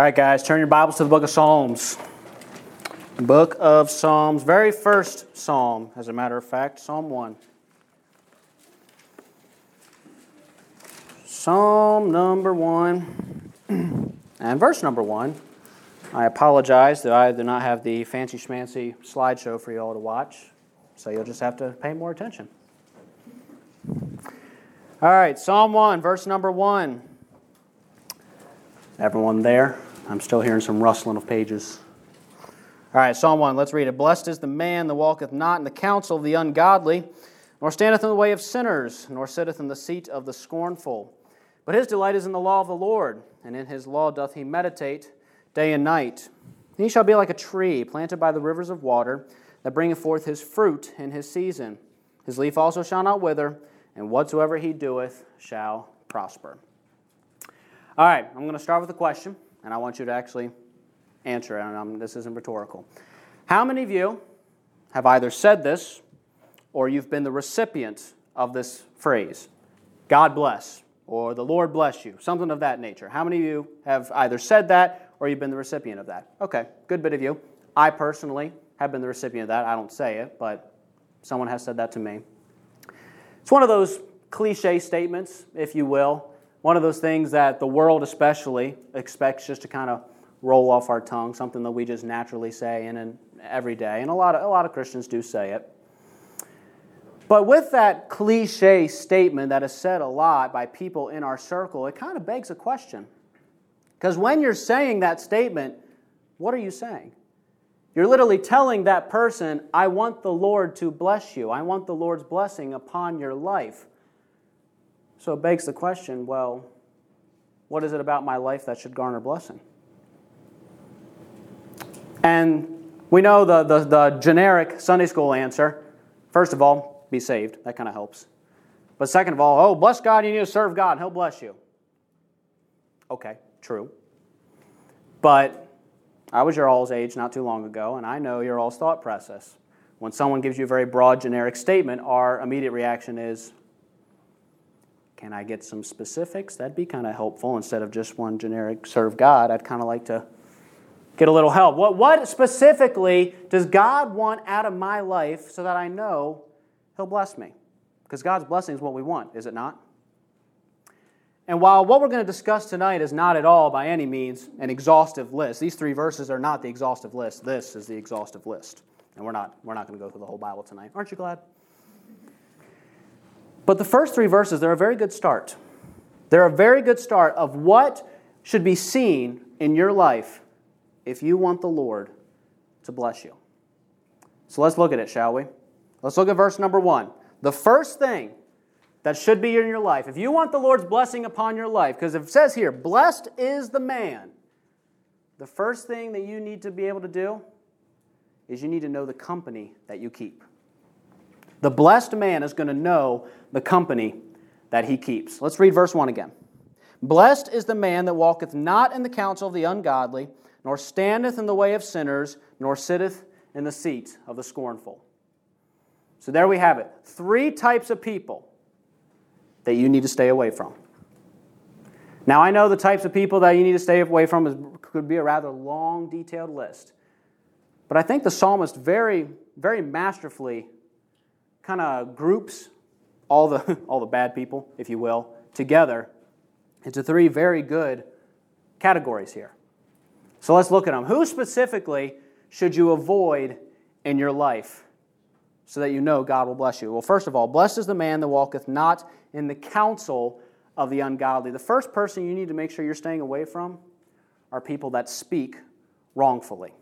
All right, guys, turn your Bibles to the book of Psalms. Book of Psalms, very first psalm, as a matter of fact, Psalm 1. Psalm number 1 and verse number 1. I apologize that I do not have the fancy schmancy slideshow for you all to watch, so you'll just have to pay more attention. All right, Psalm 1, verse number 1. Everyone there? I'm still hearing some rustling of pages. All right, Psalm 1, let's read it. Blessed is the man that walketh not in the counsel of the ungodly, nor standeth in the way of sinners, nor sitteth in the seat of the scornful. But his delight is in the law of the Lord, and in his law doth he meditate day and night. And he shall be like a tree planted by the rivers of water, that bringeth forth his fruit in his season. His leaf also shall not wither, and whatsoever he doeth shall prosper. All right, I'm going to start with a question, and I want you to actually answer. And this isn't rhetorical. How many of you have either said this or you've been the recipient of this phrase? God bless, or the Lord bless you, something of that nature. How many of you have either said that or you've been the recipient of that? Okay, good bit of you. I personally have been the recipient of that. I don't say it, but someone has said that to me. It's one of those cliche statements, if you will, one of those things that the world especially expects just to kind of roll off our tongue, something that we just naturally say in and every day. And a lot of, a lot of Christians do say it. But with that cliche statement that is said a lot by people in our circle, it kind of begs a question. Because when you're saying that statement, what are you saying? You're literally telling that person, I want the Lord to bless you. I want the Lord's blessing upon your life. So it begs the question well, what is it about my life that should garner blessing? And we know the, the, the generic Sunday school answer. First of all, be saved. That kind of helps. But second of all, oh, bless God, you need to serve God, and He'll bless you. Okay, true. But I was your all's age not too long ago, and I know your all's thought process. When someone gives you a very broad, generic statement, our immediate reaction is, can I get some specifics? That'd be kind of helpful instead of just one generic serve God. I'd kind of like to get a little help. What, what specifically does God want out of my life so that I know He'll bless me? Because God's blessing is what we want, is it not? And while what we're going to discuss tonight is not at all by any means an exhaustive list, these three verses are not the exhaustive list. This is the exhaustive list. And we're not, we're not going to go through the whole Bible tonight. Aren't you glad? But the first three verses, they're a very good start. They're a very good start of what should be seen in your life if you want the Lord to bless you. So let's look at it, shall we? Let's look at verse number one. The first thing that should be in your life, if you want the Lord's blessing upon your life, because it says here, blessed is the man, the first thing that you need to be able to do is you need to know the company that you keep. The blessed man is going to know the company that he keeps. Let's read verse 1 again. Blessed is the man that walketh not in the counsel of the ungodly, nor standeth in the way of sinners, nor sitteth in the seat of the scornful. So there we have it. Three types of people that you need to stay away from. Now, I know the types of people that you need to stay away from is, could be a rather long, detailed list. But I think the psalmist very, very masterfully kind of groups all the, all the bad people, if you will, together into three very good categories here. So let's look at them. Who specifically should you avoid in your life so that you know God will bless you? Well, first of all, blessed is the man that walketh not in the counsel of the ungodly. The first person you need to make sure you're staying away from are people that speak wrongfully.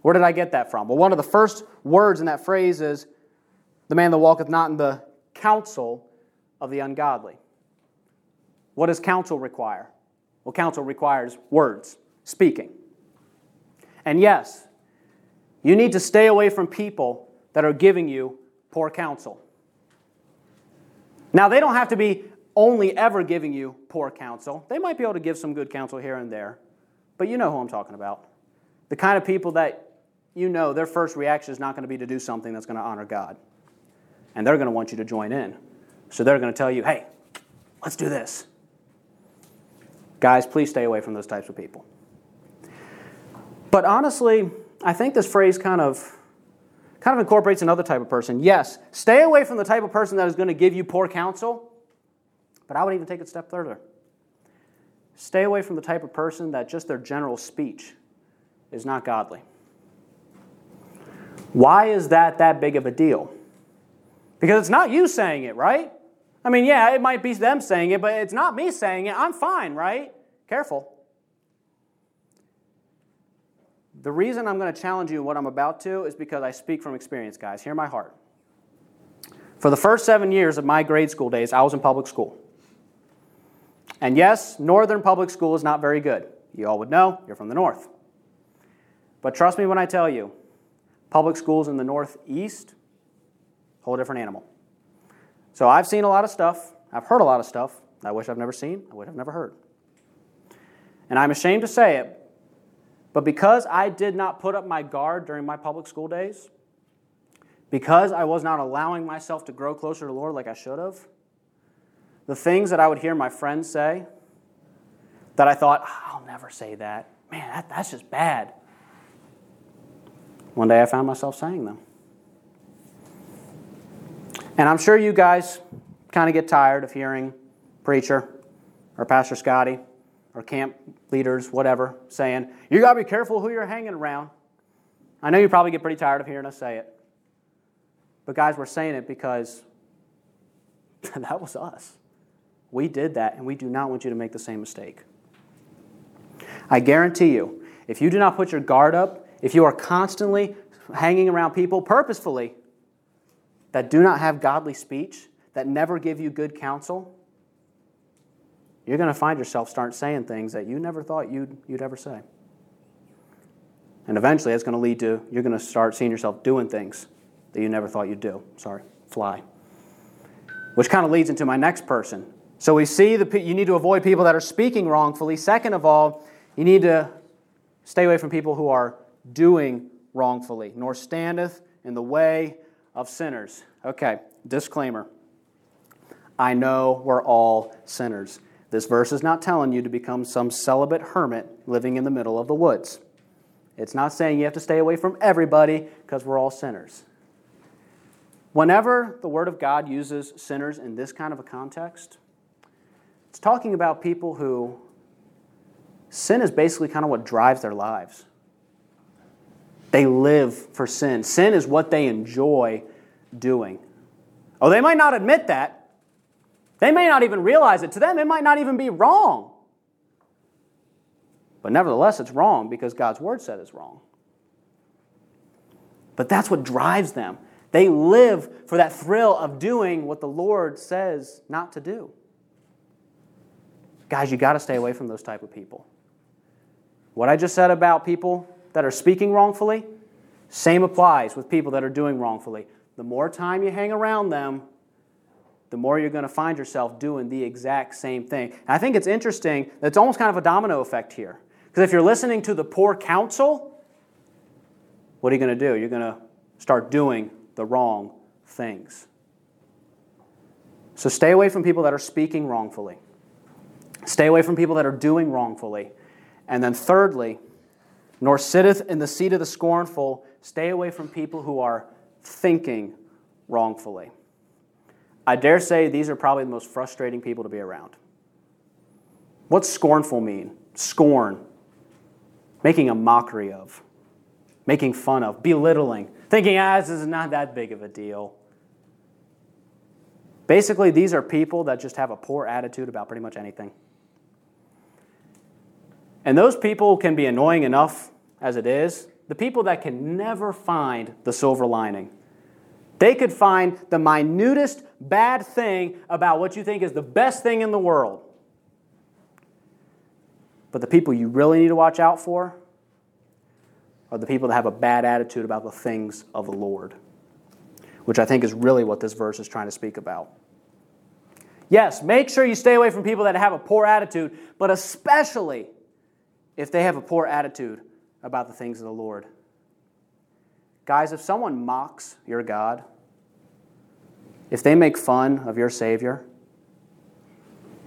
Where did I get that from? Well, one of the first words in that phrase is the man that walketh not in the counsel of the ungodly. What does counsel require? Well, counsel requires words, speaking. And yes, you need to stay away from people that are giving you poor counsel. Now, they don't have to be only ever giving you poor counsel. They might be able to give some good counsel here and there, but you know who I'm talking about. The kind of people that you know their first reaction is not going to be to do something that's going to honor God and they're going to want you to join in. So they're going to tell you, hey, let's do this. Guys, please stay away from those types of people. But honestly, I think this phrase kind of kind of incorporates another type of person. Yes, stay away from the type of person that is going to give you poor counsel, but I would even take it a step further. Stay away from the type of person that just their general speech is not godly. Why is that that big of a deal? Because it's not you saying it, right? I mean, yeah, it might be them saying it, but it's not me saying it. I'm fine, right? Careful. The reason I'm going to challenge you in what I'm about to is because I speak from experience, guys. Hear my heart. For the first seven years of my grade school days, I was in public school. And yes, northern public school is not very good. You all would know, you're from the north. But trust me when I tell you, public schools in the northeast, whole different animal. So I've seen a lot of stuff, I've heard a lot of stuff I wish I've never seen, I would have never heard. And I'm ashamed to say it, but because I did not put up my guard during my public school days, because I was not allowing myself to grow closer to the Lord like I should have, the things that I would hear my friends say that I thought, I'll never say that. Man, that, that's just bad. One day I found myself saying them. And I'm sure you guys kind of get tired of hearing preacher or Pastor Scotty or camp leaders, whatever, saying, You got to be careful who you're hanging around. I know you probably get pretty tired of hearing us say it. But, guys, we're saying it because that was us. We did that, and we do not want you to make the same mistake. I guarantee you, if you do not put your guard up, if you are constantly hanging around people purposefully that do not have godly speech, that never give you good counsel, you're going to find yourself start saying things that you never thought you'd, you'd ever say. And eventually, it's going to lead to you're going to start seeing yourself doing things that you never thought you'd do. Sorry, fly. Which kind of leads into my next person so we see the, you need to avoid people that are speaking wrongfully. Second of all, you need to stay away from people who are doing wrongfully, nor standeth in the way of sinners. Okay, disclaimer. I know we're all sinners. This verse is not telling you to become some celibate hermit living in the middle of the woods. It's not saying you have to stay away from everybody because we're all sinners. Whenever the Word of God uses sinners in this kind of a context, it's talking about people who sin is basically kind of what drives their lives. They live for sin. Sin is what they enjoy doing. Oh, they might not admit that. They may not even realize it. To them, it might not even be wrong. But nevertheless, it's wrong because God's word said it's wrong. But that's what drives them. They live for that thrill of doing what the Lord says not to do. Guys, you got to stay away from those type of people. What I just said about people that are speaking wrongfully, same applies with people that are doing wrongfully. The more time you hang around them, the more you're going to find yourself doing the exact same thing. And I think it's interesting it's almost kind of a domino effect here. Because if you're listening to the poor counsel, what are you going to do? You're going to start doing the wrong things. So stay away from people that are speaking wrongfully. Stay away from people that are doing wrongfully. And then, thirdly, nor sitteth in the seat of the scornful. Stay away from people who are thinking wrongfully. I dare say these are probably the most frustrating people to be around. What's scornful mean? Scorn. Making a mockery of, making fun of, belittling, thinking, ah, this is not that big of a deal. Basically, these are people that just have a poor attitude about pretty much anything. And those people can be annoying enough as it is. The people that can never find the silver lining. They could find the minutest bad thing about what you think is the best thing in the world. But the people you really need to watch out for are the people that have a bad attitude about the things of the Lord, which I think is really what this verse is trying to speak about. Yes, make sure you stay away from people that have a poor attitude, but especially if they have a poor attitude about the things of the Lord. Guys, if someone mocks your God, if they make fun of your Savior,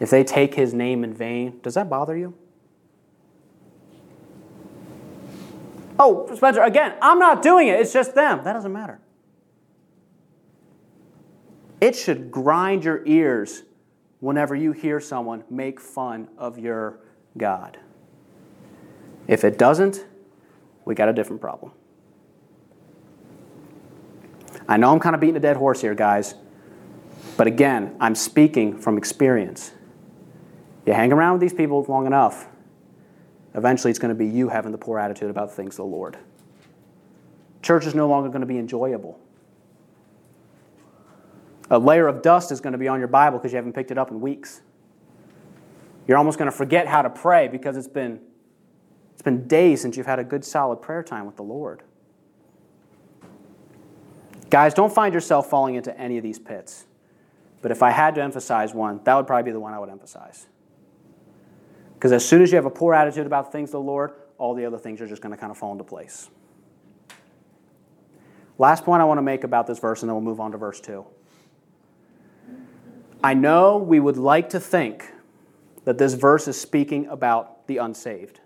if they take his name in vain, does that bother you? Oh, Spencer, again, I'm not doing it. It's just them. That doesn't matter. It should grind your ears whenever you hear someone make fun of your God. If it doesn't, we got a different problem. I know I'm kind of beating a dead horse here, guys, but again, I'm speaking from experience. You hang around with these people long enough, eventually it's going to be you having the poor attitude about things of the Lord. Church is no longer going to be enjoyable. A layer of dust is going to be on your Bible because you haven't picked it up in weeks. You're almost going to forget how to pray because it's been, it's been days since you've had a good, solid prayer time with the Lord. Guys, don't find yourself falling into any of these pits. But if I had to emphasize one, that would probably be the one I would emphasize. Because as soon as you have a poor attitude about things of the Lord, all the other things are just going to kind of fall into place. Last point I want to make about this verse, and then we'll move on to verse 2. I know we would like to think that this verse is speaking about the unsaved.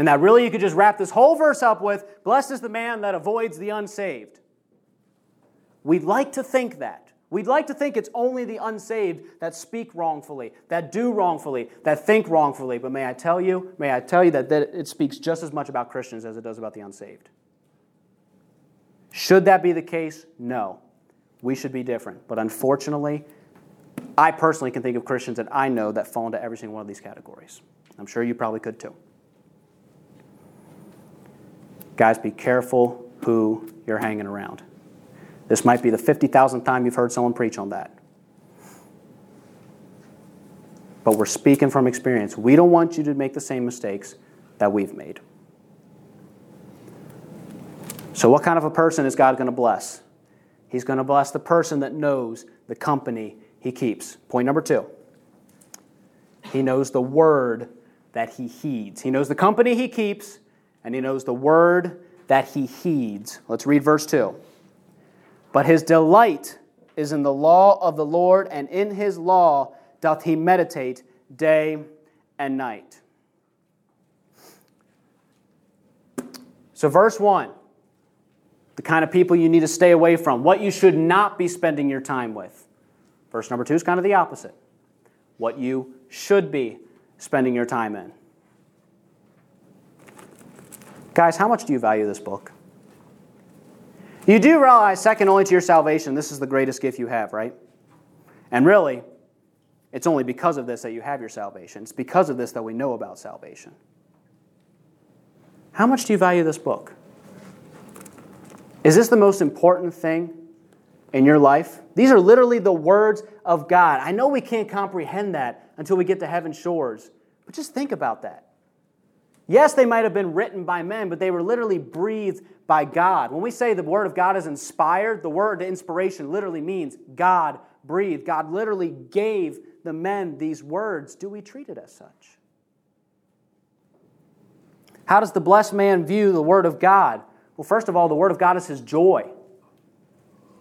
And that really you could just wrap this whole verse up with Blessed is the man that avoids the unsaved. We'd like to think that. We'd like to think it's only the unsaved that speak wrongfully, that do wrongfully, that think wrongfully. But may I tell you, may I tell you that, that it speaks just as much about Christians as it does about the unsaved. Should that be the case? No. We should be different. But unfortunately, I personally can think of Christians that I know that fall into every single one of these categories. I'm sure you probably could too. Guys, be careful who you're hanging around. This might be the 50,000th time you've heard someone preach on that. But we're speaking from experience. We don't want you to make the same mistakes that we've made. So, what kind of a person is God going to bless? He's going to bless the person that knows the company he keeps. Point number two He knows the word that he heeds. He knows the company he keeps, and he knows the word that he heeds. Let's read verse 2. But his delight is in the law of the Lord, and in his law doth he meditate day and night. So, verse 1 the kind of people you need to stay away from, what you should not be spending your time with. Verse number 2 is kind of the opposite what you should be spending your time in. Guys, how much do you value this book? You do realize, second only to your salvation, this is the greatest gift you have, right? And really, it's only because of this that you have your salvation. It's because of this that we know about salvation. How much do you value this book? Is this the most important thing in your life? These are literally the words of God. I know we can't comprehend that until we get to heaven's shores, but just think about that. Yes, they might have been written by men, but they were literally breathed by God. When we say the Word of God is inspired, the word inspiration literally means God breathed. God literally gave the men these words. Do we treat it as such? How does the blessed man view the Word of God? Well, first of all, the Word of God is his joy,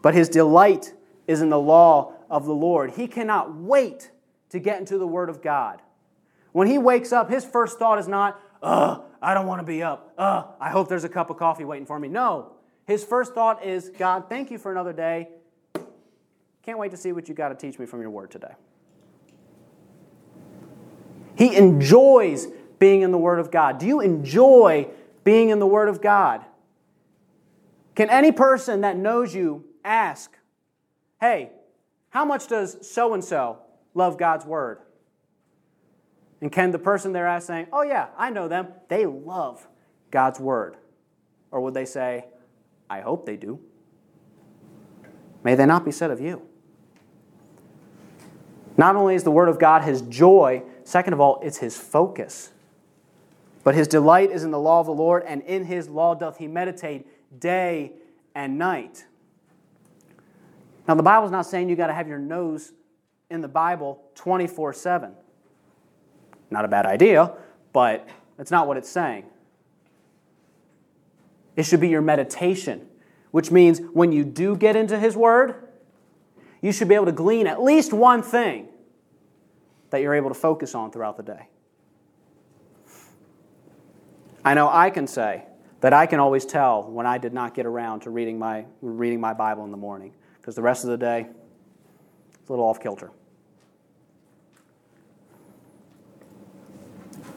but his delight is in the law of the Lord. He cannot wait to get into the Word of God. When he wakes up, his first thought is not, ugh, I don't want to be up. Ugh, I hope there's a cup of coffee waiting for me. No. His first thought is, God, thank you for another day. Can't wait to see what you got to teach me from your word today. He enjoys being in the Word of God. Do you enjoy being in the Word of God? Can any person that knows you ask, hey, how much does so and so love God's Word? And can the person there ask, saying, Oh, yeah, I know them, they love God's word? Or would they say, I hope they do? May they not be said of you. Not only is the word of God his joy, second of all, it's his focus. But his delight is in the law of the Lord, and in his law doth he meditate day and night. Now, the Bible's not saying you got to have your nose in the Bible 24 7. Not a bad idea, but that's not what it's saying. It should be your meditation, which means when you do get into His Word, you should be able to glean at least one thing that you're able to focus on throughout the day. I know I can say that I can always tell when I did not get around to reading my, reading my Bible in the morning because the rest of the day, it's a little off kilter.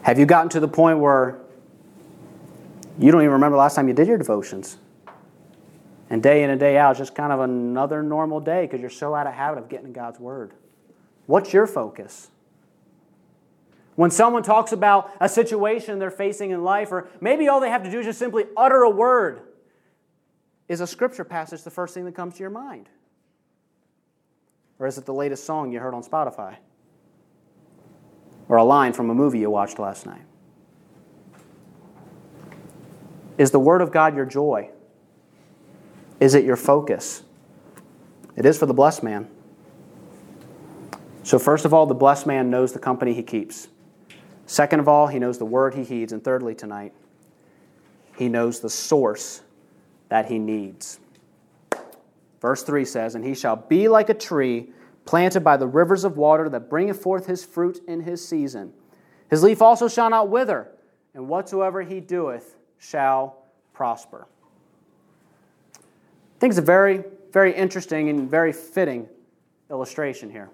Have you gotten to the point where you don't even remember the last time you did your devotions? And day in and day out, it's just kind of another normal day because you're so out of habit of getting God's Word. What's your focus? When someone talks about a situation they're facing in life, or maybe all they have to do is just simply utter a word, is a scripture passage the first thing that comes to your mind? Or is it the latest song you heard on Spotify? Or a line from a movie you watched last night? Is the Word of God your joy? Is it your focus? It is for the blessed man. So, first of all, the blessed man knows the company he keeps. Second of all, he knows the word he heeds. And thirdly, tonight, he knows the source that he needs. Verse 3 says, And he shall be like a tree planted by the rivers of water that bringeth forth his fruit in his season. His leaf also shall not wither, and whatsoever he doeth shall prosper. I think it's a very, very interesting and very fitting illustration here.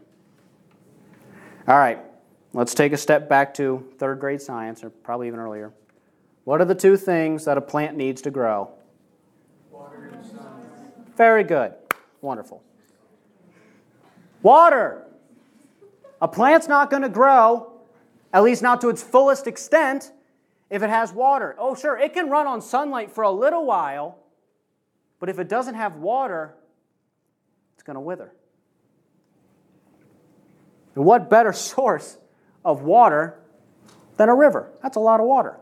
All right, let's take a step back to third grade science, or probably even earlier. What are the two things that a plant needs to grow? Water and sun. Very good. Wonderful. Water. A plant's not going to grow, at least not to its fullest extent, if it has water. Oh, sure, it can run on sunlight for a little while, but if it doesn't have water, it's going to wither. And what better source of water than a river? That's a lot of water.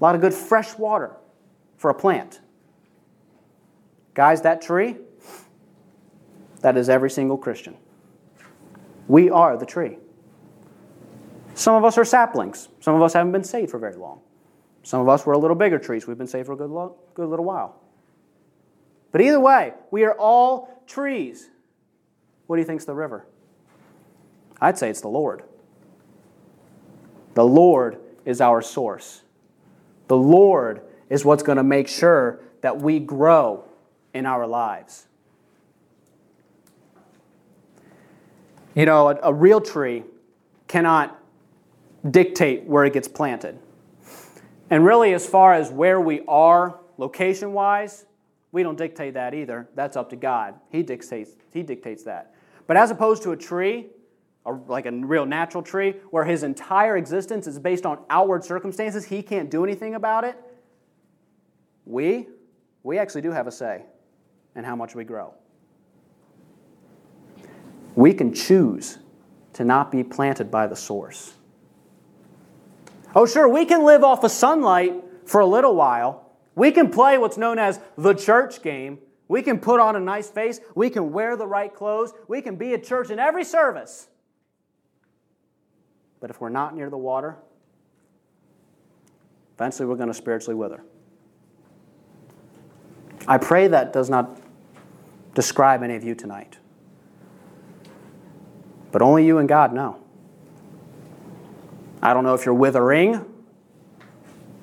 A lot of good fresh water for a plant. Guys, that tree, that is every single Christian. We are the tree. Some of us are saplings. Some of us haven't been saved for very long. Some of us were a little bigger trees. We've been saved for a good, lo- good little while. But either way, we are all trees. What do you think is the river? I'd say it's the Lord. The Lord is our source. The Lord is what's going to make sure that we grow in our lives. You know, a, a, real tree cannot dictate where it gets planted. And really, as far as where we are location wise, we don't dictate that either. That's up to God. He dictates, he dictates that. But as opposed to a tree, like a real natural tree, where his entire existence is based on outward circumstances, he can't do anything about it. We, we actually do have a say in how much we grow. We can choose to not be planted by the source. Oh, sure, we can live off of sunlight for a little while. We can play what's known as the church game. We can put on a nice face. We can wear the right clothes. We can be at church in every service. But if we're not near the water, eventually we're going to spiritually wither. I pray that does not describe any of you tonight. But only you and God know. I don't know if you're withering.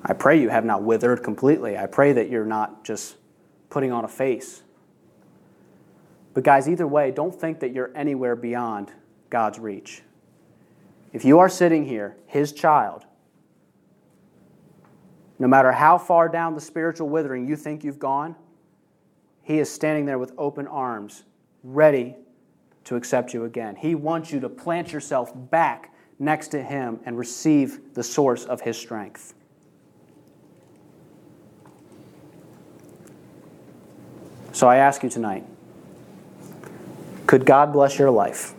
I pray you have not withered completely. I pray that you're not just putting on a face. But, guys, either way, don't think that you're anywhere beyond God's reach. If you are sitting here, his child, no matter how far down the spiritual withering you think you've gone, he is standing there with open arms, ready to accept you again. He wants you to plant yourself back next to him and receive the source of his strength. So I ask you tonight could God bless your life?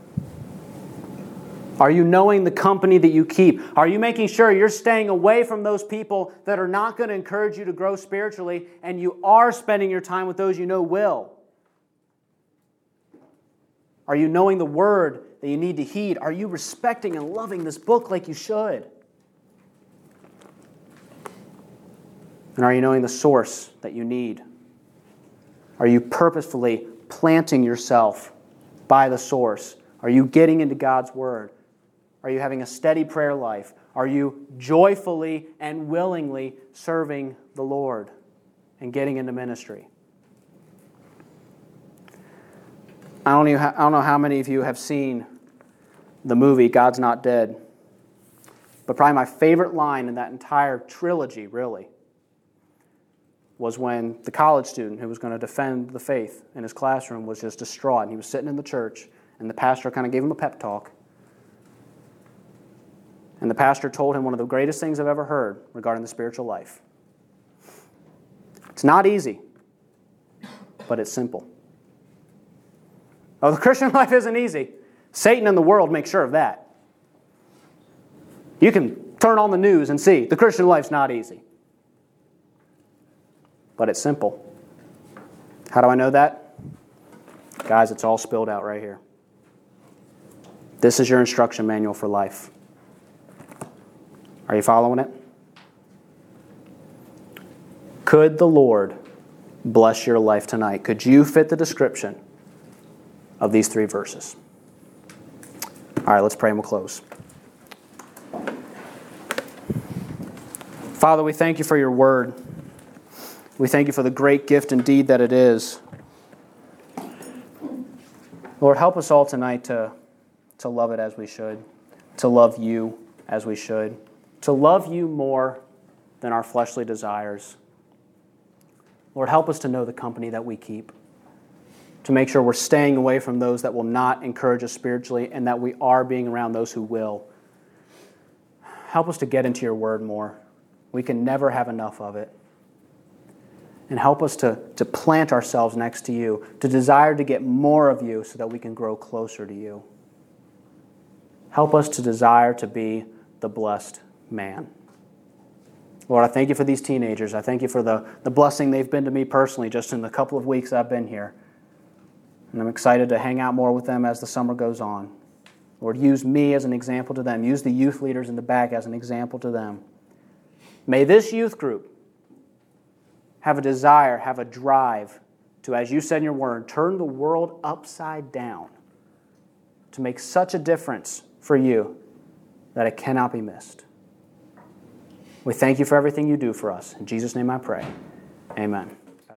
Are you knowing the company that you keep? Are you making sure you're staying away from those people that are not going to encourage you to grow spiritually and you are spending your time with those you know will? Are you knowing the word that you need to heed? Are you respecting and loving this book like you should? And are you knowing the source that you need? Are you purposefully planting yourself by the source? Are you getting into God's word? Are you having a steady prayer life? Are you joyfully and willingly serving the Lord and getting into ministry? I don't, even, I don't know how many of you have seen the movie God's Not Dead, but probably my favorite line in that entire trilogy, really, was when the college student who was going to defend the faith in his classroom was just distraught. And he was sitting in the church, and the pastor kind of gave him a pep talk. And the pastor told him one of the greatest things I've ever heard regarding the spiritual life. It's not easy, but it's simple. Oh, the Christian life isn't easy. Satan and the world make sure of that. You can turn on the news and see the Christian life's not easy. But it's simple. How do I know that? Guys, it's all spilled out right here. This is your instruction manual for life. Are you following it? Could the Lord bless your life tonight? Could you fit the description of these three verses? All right, let's pray and we'll close. Father, we thank you for your word. We thank you for the great gift indeed that it is. Lord, help us all tonight to, to love it as we should, to love you as we should, to love you more than our fleshly desires. Lord, help us to know the company that we keep, to make sure we're staying away from those that will not encourage us spiritually and that we are being around those who will. Help us to get into your word more. We can never have enough of it. And help us to, to plant ourselves next to you, to desire to get more of you so that we can grow closer to you. Help us to desire to be the blessed man. Lord, I thank you for these teenagers. I thank you for the, the blessing they've been to me personally just in the couple of weeks I've been here. And I'm excited to hang out more with them as the summer goes on. Lord, use me as an example to them. Use the youth leaders in the back as an example to them. May this youth group have a desire, have a drive to, as you said in your word, turn the world upside down to make such a difference for you that it cannot be missed. We thank you for everything you do for us. In Jesus' name I pray. Amen.